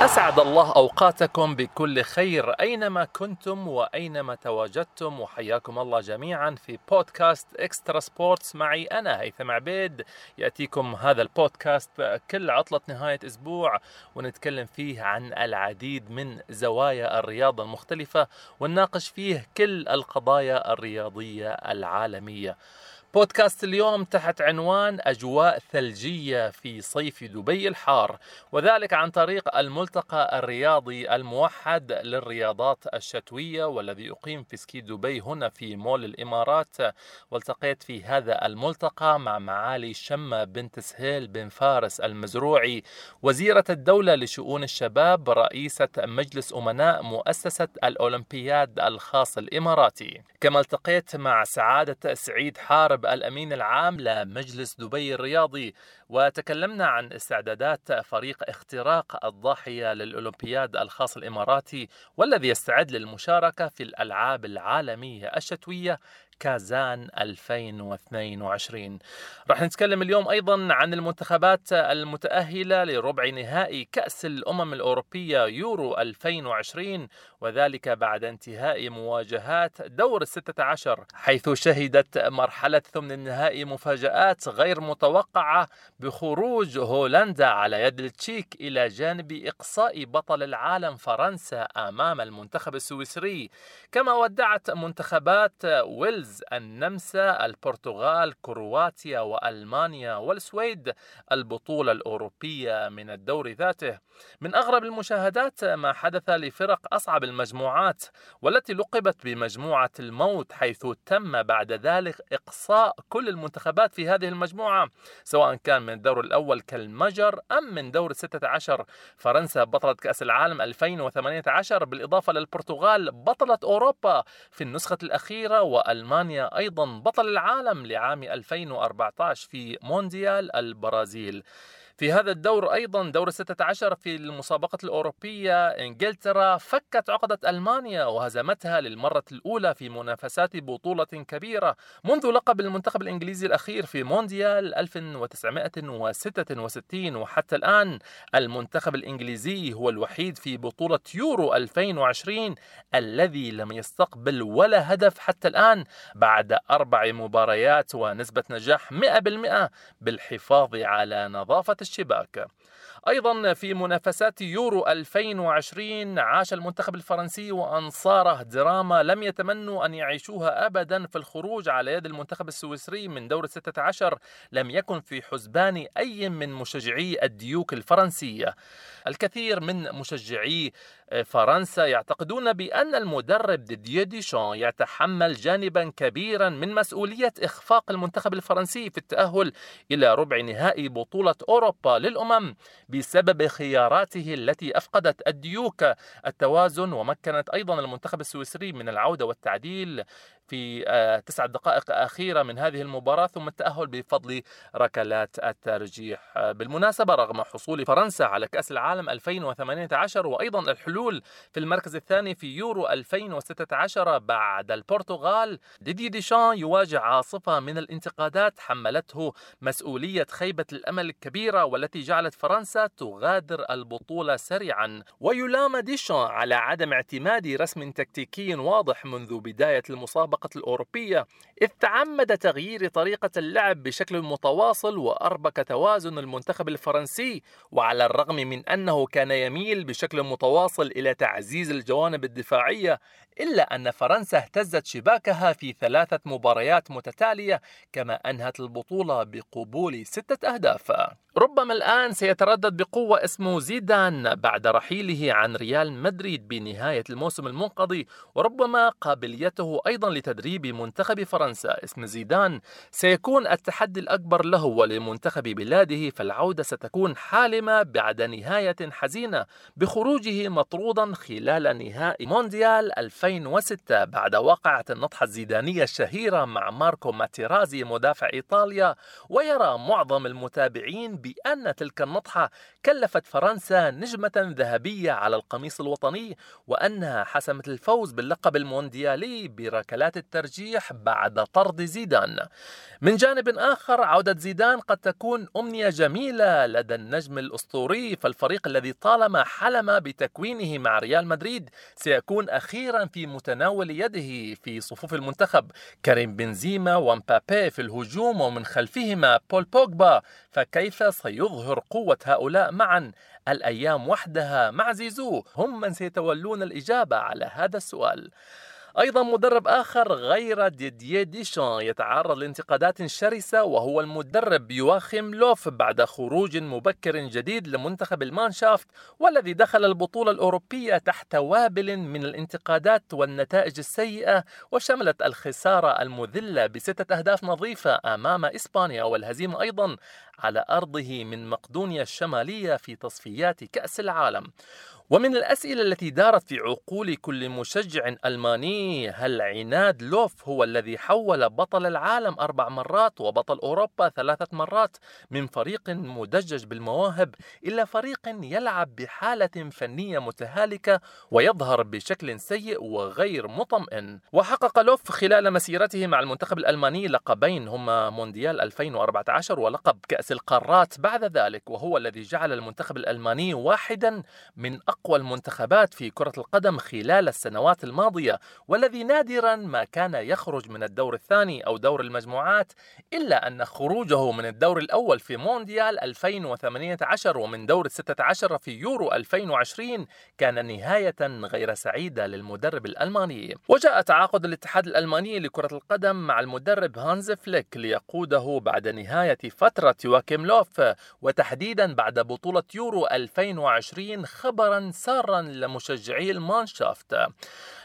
أسعد الله أوقاتكم بكل خير أينما كنتم وأينما تواجدتم وحياكم الله جميعا في بودكاست إكسترا سبورتس. معي أنا هيثم عبيد يأتيكم هذا البودكاست كل عطلة نهاية أسبوع ونتكلم فيه عن العديد من زوايا الرياضة المختلفة ونناقش فيه كل القضايا الرياضية العالمية. بودكاست اليوم تحت عنوان أجواء ثلجية في صيف دبي الحار وذلك عن طريق الملتقى الرياضي الموحد للرياضات الشتوية والذي يقيم في سكي دبي هنا في مول الإمارات. والتقيت في هذا الملتقى مع معالي شمة بنت سهيل بن فارس المزروعي وزيرة الدولة لشؤون الشباب رئيسة مجلس أمناء مؤسسة الأولمبياد الخاص الإماراتي. كما التقيت مع سعادة سعيد حارب الأمين العام لمجلس دبي الرياضي وتكلمنا عن استعدادات فريق اختراق الضاحية للأولمبياد الخاص الإماراتي والذي يستعد للمشاركة في الألعاب العالمية الشتوية. كازان 2022 راح نتكلم اليوم أيضا عن المنتخبات المتأهلة لربع نهائي كأس الأمم الأوروبية يورو 2020 وذلك بعد انتهاء مواجهات دور الستة عشر حيث شهدت مرحلة ثمن النهائي مفاجآت غير متوقعة بخروج هولندا على يد التشيك إلى جانب إقصاء بطل العالم فرنسا أمام المنتخب السويسري. كما ودعت منتخبات ويلز النمسا البرتغال كرواتيا وألمانيا والسويد البطولة الأوروبية من الدور ذاته. من أغرب المشاهدات ما حدث لفرق أصعب المجموعات والتي لقبت بمجموعة الموت حيث تم بعد ذلك إقصاء كل المنتخبات في هذه المجموعة سواء كان من الدور الأول كالمجر أم من دور الستة عشر. فرنسا بطلة كأس العالم 2018 بالإضافة للبرتغال بطلة أوروبا في النسخة الأخيرة وألمانيا أيضا بطل العالم لعام 2014 في مونديال البرازيل. في هذا الدور أيضا دور الستة عشر في المسابقة الأوروبية إنجلترا فكت عقدة ألمانيا وهزمتها للمرة الأولى في منافسات بطولة كبيرة منذ لقب المنتخب الإنجليزي الأخير في مونديال 1966 وحتى الآن المنتخب الإنجليزي هو الوحيد في بطولة يورو 2020 الذي لم يستقبل ولا هدف حتى الآن بعد أربع مباريات ونسبة نجاح 100% بالحفاظ على نظافة Chewbacca. أيضا في منافسات يورو 2020 عاش المنتخب الفرنسي وأنصاره دراما لم يتمنوا أن يعيشوها أبدا في الخروج على يد المنتخب السويسري من دور الستة عشر. لم يكن في حسبان أي من مشجعي الديوك الفرنسية الكثير من مشجعي فرنسا يعتقدون بأن المدرب ديدييه ديشان يتحمل جانبا كبيرا من مسؤولية إخفاق المنتخب الفرنسي في التأهل إلى ربع نهائي بطولة أوروبا للأمم. بسبب خياراته التي أفقدت الديوك. التوازن ومكنت أيضا المنتخب السويسري من العودة والتعديل في تسع دقائق أخيرة من هذه المباراة ثم التأهل بفضل ركلات الترجيح. بالمناسبة رغم حصول فرنسا على كأس العالم 2018 وأيضا الحلول في المركز الثاني في يورو 2016 بعد البرتغال ديدي ديشان يواجه عاصفة من الانتقادات حملته مسؤولية خيبة الأمل الكبيرة والتي جعلت فرنسا تغادر البطولة سريعا. ويلام ديشان على عدم اعتماد رسم تكتيكي واضح منذ بداية المسابقة. الأوروبية إذ تعمد تغيير طريقة اللعب بشكل متواصل وأربك توازن المنتخب الفرنسي وعلى الرغم من أنه كان يميل بشكل متواصل إلى تعزيز الجوانب الدفاعية إلا أن فرنسا اهتزت شباكها في ثلاثة مباريات متتالية كما أنهت البطولة بقبول ستة أهداف. ربما الآن سيتردد بقوة اسم زيدان بعد رحيله عن ريال مدريد بنهاية الموسم المنقضي وربما قابليته أيضا لتدريب منتخب فرنسا اسم زيدان. سيكون التحدي الأكبر له ولمنتخب بلاده فالعودة ستكون حالمة بعد نهاية حزينة بخروجه مطرودا خلال نهائي مونديال 2000 2006 بعد واقعة النطحة الزيدانية الشهيرة مع ماركو ماتيرازي مدافع إيطاليا. ويرى معظم المتابعين بأن تلك النطحة كلفت فرنسا نجمة ذهبية على القميص الوطني وأنها حسمت الفوز باللقب المونديالي بركلات الترجيح بعد طرد زيدان. من جانب آخر عودة زيدان قد تكون أمنية جميلة لدى النجم الأسطوري فالفريق الذي طالما حلم بتكوينه مع ريال مدريد سيكون أخيرا في متناول يده في صفوف المنتخب. كريم بنزيما ومبابي في الهجوم ومن خلفهما بول بوجبا. فكيف سيظهر قوة هؤلاء معا؟ الأيام وحدها مع زيزو. هم من سيتولون الإجابة على هذا السؤال. أيضا مدرب آخر غير ديدييه ديشان يتعرض لانتقادات شرسة وهو المدرب يواخيم لوف بعد خروج مبكر جديد لمنتخب المانشافت والذي دخل البطولة الأوروبية تحت وابل من الانتقادات والنتائج السيئة وشملت الخسارة المذلة بستة أهداف نظيفة أمام إسبانيا والهزيمة أيضا على أرضه من مقدونيا الشمالية في تصفيات كأس العالم. ومن الأسئلة التي دارت في عقول كل مشجع ألماني هل عناد لوف هو الذي حول بطل العالم أربع مرات وبطل أوروبا ثلاثة مرات من فريق مدجج بالمواهب إلى فريق يلعب بحالة فنية متهالكة ويظهر بشكل سيء وغير مطمئن؟ وحقق لوف خلال مسيرته مع المنتخب الألماني لقبين هما مونديال 2014 ولقب كأس القارات بعد ذلك وهو الذي جعل المنتخب الألماني واحدا من أقوى أقوى المنتخبات في كرة القدم خلال السنوات الماضية والذي نادرا ما كان يخرج من الدور الثاني أو دور المجموعات إلا أن خروجه من الدور الأول في مونديال 2018 ومن دور الستة عشر في يورو 2020 كان نهاية غير سعيدة للمدرب الألماني. وجاء تعاقد الاتحاد الألماني لكرة القدم مع المدرب هانز فليك ليقوده بعد نهاية فترة يواكيم لوف وتحديدا بعد بطولة يورو 2020 خبرا سارا لمشجعي المانشافت.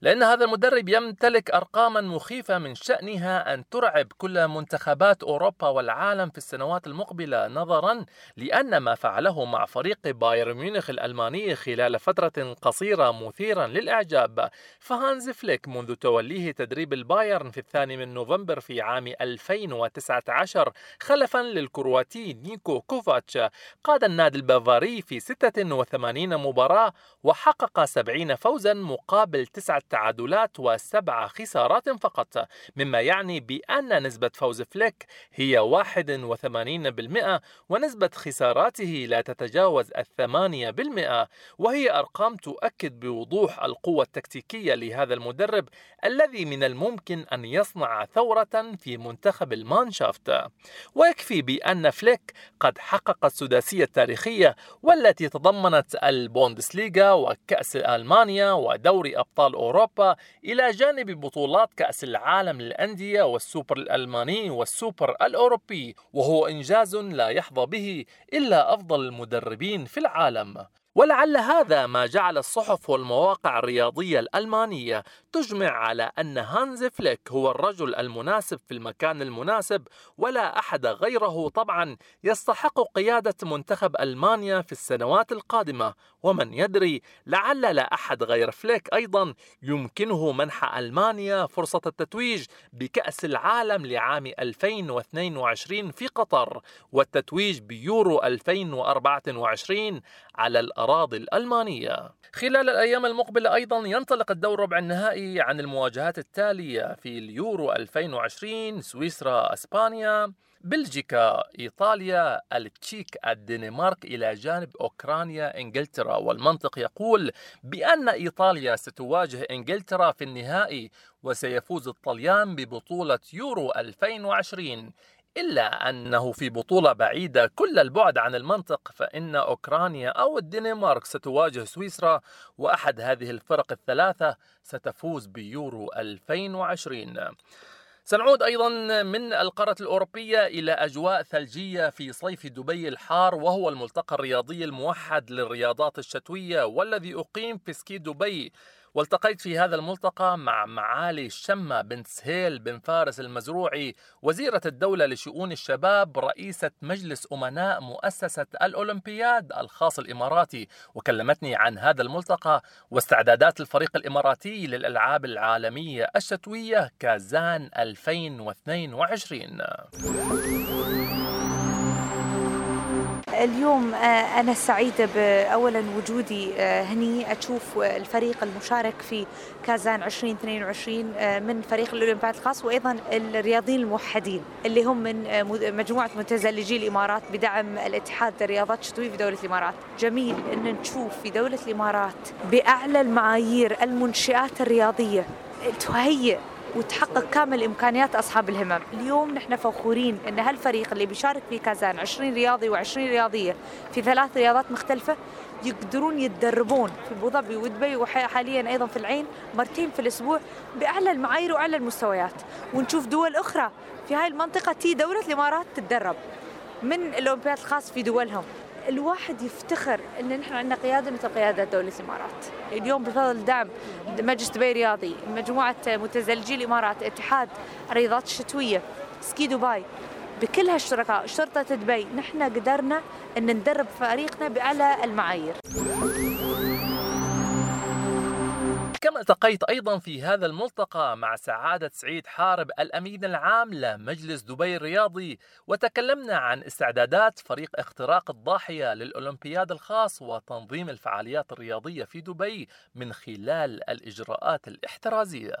لأن هذا المدرب يمتلك أرقاما مخيفة من شأنها أن ترعب كل منتخبات أوروبا والعالم في السنوات المقبلة نظرا لأن ما فعله مع فريق بايرن ميونخ الألماني خلال فترة قصيرة مثيرا للإعجاب. فهانز فليك منذ توليه تدريب البايرن في الثاني من نوفمبر في عام 2019 خلفا للكرواتي نيكو كوفاتش قاد النادي البافاري في 86 مباراة وحقق 70 فوزا مقابل تسعة تعادلات وسبع خسارات فقط مما يعني بأن نسبة فوز فليك هي 81% ونسبة خساراته لا تتجاوز الثمانية بالمئة وهي أرقام تؤكد بوضوح القوة التكتيكية لهذا المدرب الذي من الممكن أن يصنع ثورة في منتخب المانشافت. ويكفي بأن فليك قد حقق السداسية التاريخية والتي تضمنت البوندسليغا وكأس ألمانيا ودوري أبطال أوروبا إلى جانب بطولات كأس العالم للأندية والسوبر الألماني والسوبر الأوروبي وهو إنجاز لا يحظى به إلا أفضل المدربين في العالم. ولعل هذا ما جعل الصحف والمواقع الرياضية الألمانية تجمع على أن هانز فليك هو الرجل المناسب في المكان المناسب ولا أحد غيره طبعا يستحق قيادة منتخب ألمانيا في السنوات القادمة. ومن يدري لعل لا أحد غير فليك أيضا يمكنه منح ألمانيا فرصة التتويج بكأس العالم لعام 2022 في قطر والتتويج بيورو 2024 على الأراضي الألمانية. خلال الأيام المقبلة أيضا ينطلق الدور ربع النهائي عن المواجهات التالية في اليورو 2020 سويسرا أسبانيا بلجيكا إيطاليا التشيك الدنمارك إلى جانب أوكرانيا إنجلترا. والمنطق يقول بأن إيطاليا ستواجه إنجلترا في النهائي وسيفوز الطليان ببطولة يورو 2020 إلا أنه في بطولة بعيدة كل البعد عن المنطق فإن أوكرانيا أو الدنمارك ستواجه سويسرا وأحد هذه الفرق الثلاثة ستفوز بيورو 2020 سنعود أيضا من القارة الأوروبية إلى أجواء ثلجية في صيف دبي الحار وهو الملتقى الرياضي الموحد للرياضات الشتوية والذي أقيم في سكي دبي. والتقيت في هذا الملتقى مع معالي شمة بنت سهيل بن فارس المزروعي وزيرة الدولة لشؤون الشباب رئيسة مجلس أمناء مؤسسة الأولمبياد الخاص الإماراتي. وكلمتني عن هذا الملتقى واستعدادات الفريق الإماراتي للألعاب العالمية الشتوية كازان 2022 اليوم آه، أنا سعيدة أولا وجودي آه، هني. أشوف الفريق المشارك في كازان 2022 آه، من فريق الأولمبياد الخاص وأيضا الرياضيين الموحدين اللي هم من مجموعة متزلجي الإمارات بدعم الاتحاد الرياضات الشتوية في دولة الإمارات. جميل أن نشوف في دولة الإمارات بأعلى المعايير المنشآت الرياضية. تهيئ وتحقق كامل إمكانيات أصحاب الهمم، اليوم نحن فخورين إن هالفريق اللي بيشارك في كازان 20 رياضي و20 رياضية في ثلاث رياضات مختلفة يقدرون يتدربون في أبو ظبي ودبي وحاليا أيضا في العين مرتين في الأسبوع بأعلى المعايير وأعلى المستويات، ونشوف دول أخرى في هاي المنطقة تي دوله الإمارات تتدرب. من الأولمبياد الخاص في دولهم؟ الواحد يفتخر إن نحن عندنا قيادة مثل قيادة دولة الإمارات. اليوم بفضل دعم مجلس دبي رياضي، مجموعة متزلجي الإمارات، اتحاد الرياضات الشتوية، سكي دبي، بكل هالشركاء، شرطة دبي، نحن قدرنا إن ندرب فريقنا بأعلى المعايير. التقيت أيضا في هذا الملتقى مع سعادة سعيد حارب الأمين العام لمجلس دبي الرياضي وتكلمنا عن استعدادات فريق اختراق الضاحية للأولمبياد الخاص وتنظيم الفعاليات الرياضية في دبي من خلال الإجراءات الاحترازية.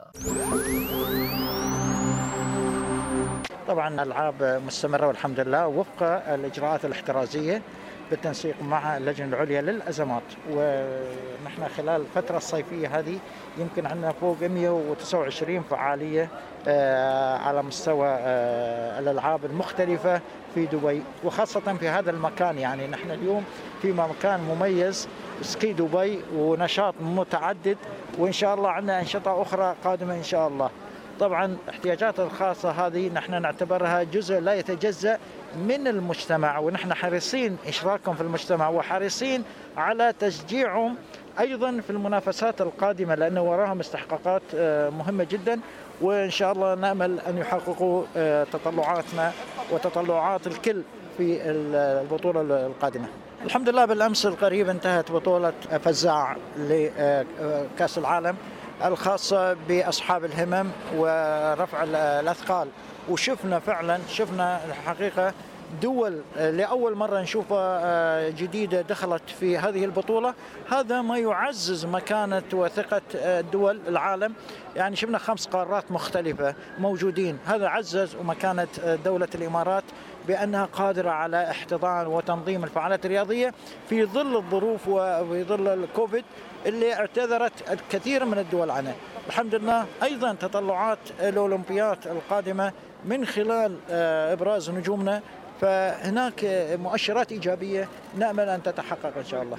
طبعا الألعاب مستمرة والحمد لله. وفق الإجراءات الاحترازية بالتنسيق مع اللجنة العليا للأزمات. ونحن خلال الفترة الصيفية هذه يمكن عندنا فوق 129 فعالية آه، على مستوى آه، الألعاب المختلفة في دبي وخاصة في هذا المكان. يعني نحن اليوم في مكان مميز سكي دبي ونشاط متعدد وإن شاء الله عندنا أنشطة أخرى قادمة إن شاء الله. طبعا احتياجات الخاصة هذه نحن نعتبرها جزء لا يتجزأ من المجتمع ونحن حريصين إشراكهم في المجتمع وحريصين على تشجيعهم أيضا في المنافسات القادمة لأن وراهم استحقاقات آه، مهمة جدا وإن شاء الله نأمل أن يحققوا آه، تطلعاتنا وتطلعات الكل في البطولة القادمة. الحمد لله بالأمس القريب انتهت بطولة فزاع لكأس العالم. الخاصة بأصحاب الهمم ورفع الأثقال. وشفنا فعلا شفنا الحقيقة دول لأول مرة نشوفها آه، جديدة دخلت في هذه البطولة. هذا ما يعزز مكانة وثقة آه، دول العالم. يعني شفنا خمس قارات مختلفة موجودين. هذا عزز ومكانة آه، دولة الإمارات. بأنها قادرة على احتضان وتنظيم الفعاليات الرياضية في ظل الظروف وفي ظل الكوفيد اللي اعتذرت الكثير من الدول عنه. الحمد لله أيضا تطلعات الأولمبيات القادمة من خلال آه، إبراز نجومنا. فهناك مؤشرات إيجابية نأمل أن تتحقق إن شاء الله.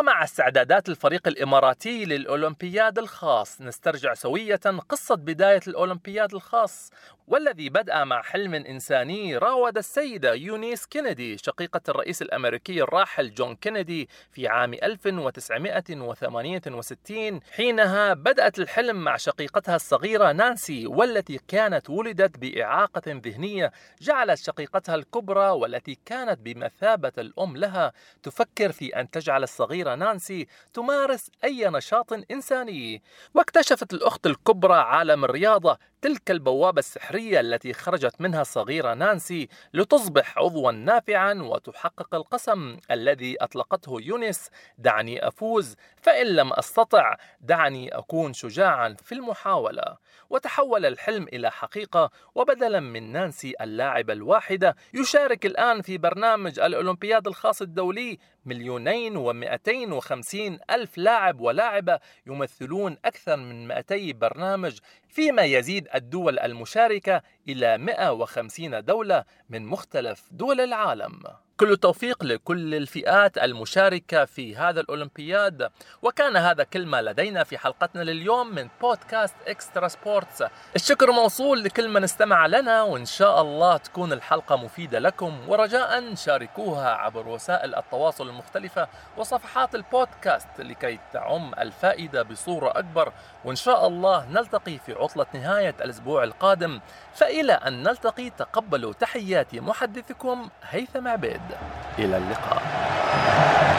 ومع استعدادات الفريق الإماراتي للأولمبياد الخاص نسترجع سوية قصة بداية الأولمبياد الخاص والذي بدأ مع حلم إنساني راود السيدة يونيس كينيدي شقيقة الرئيس الأمريكي الراحل جون كينيدي في عام 1968 حينها بدأت الحلم مع شقيقتها الصغيرة نانسي والتي كانت ولدت بإعاقة ذهنية جعلت شقيقتها الكبرى والتي كانت بمثابة الأم لها تفكر في أن تجعل الصغيرة نانسي تمارس أي نشاط إنساني. واكتشفت الأخت الكبرى عالم الرياضة تلك البوابة السحرية التي خرجت منها الصغيرة نانسي لتصبح عضوا نافعا وتحقق القسم الذي أطلقته يونس دعني أفوز فإن لم أستطع دعني أكون شجاعا في المحاولة. وتحول الحلم إلى حقيقة وبدلا من نانسي اللاعبة الواحدة يشارك الآن في برنامج الأولمبياد الخاص الدولي مليونين ومئتين وخمسين ألف لاعب ولاعبة يمثلون أكثر من 200 برنامج فيما يزيد الدول المشاركة إلى 150 دولة من مختلف دول العالم. كل التوفيق لكل الفئات المشاركة في هذا الأولمبياد. وكان هذا كل ما لدينا في حلقتنا لليوم من بودكاست إكسترا سبورتس. الشكر موصول لكل من استمع لنا وإن شاء الله تكون الحلقة مفيدة لكم. ورجاء شاركوها عبر وسائل التواصل المختلفة وصفحات البودكاست لكي تعم الفائدة بصورة أكبر. وإن شاء الله نلتقي في عطلة نهاية الأسبوع القادم. فإلى أن نلتقي تقبلوا تحيات محدثكم هيثم عبيد. إلى اللقاء.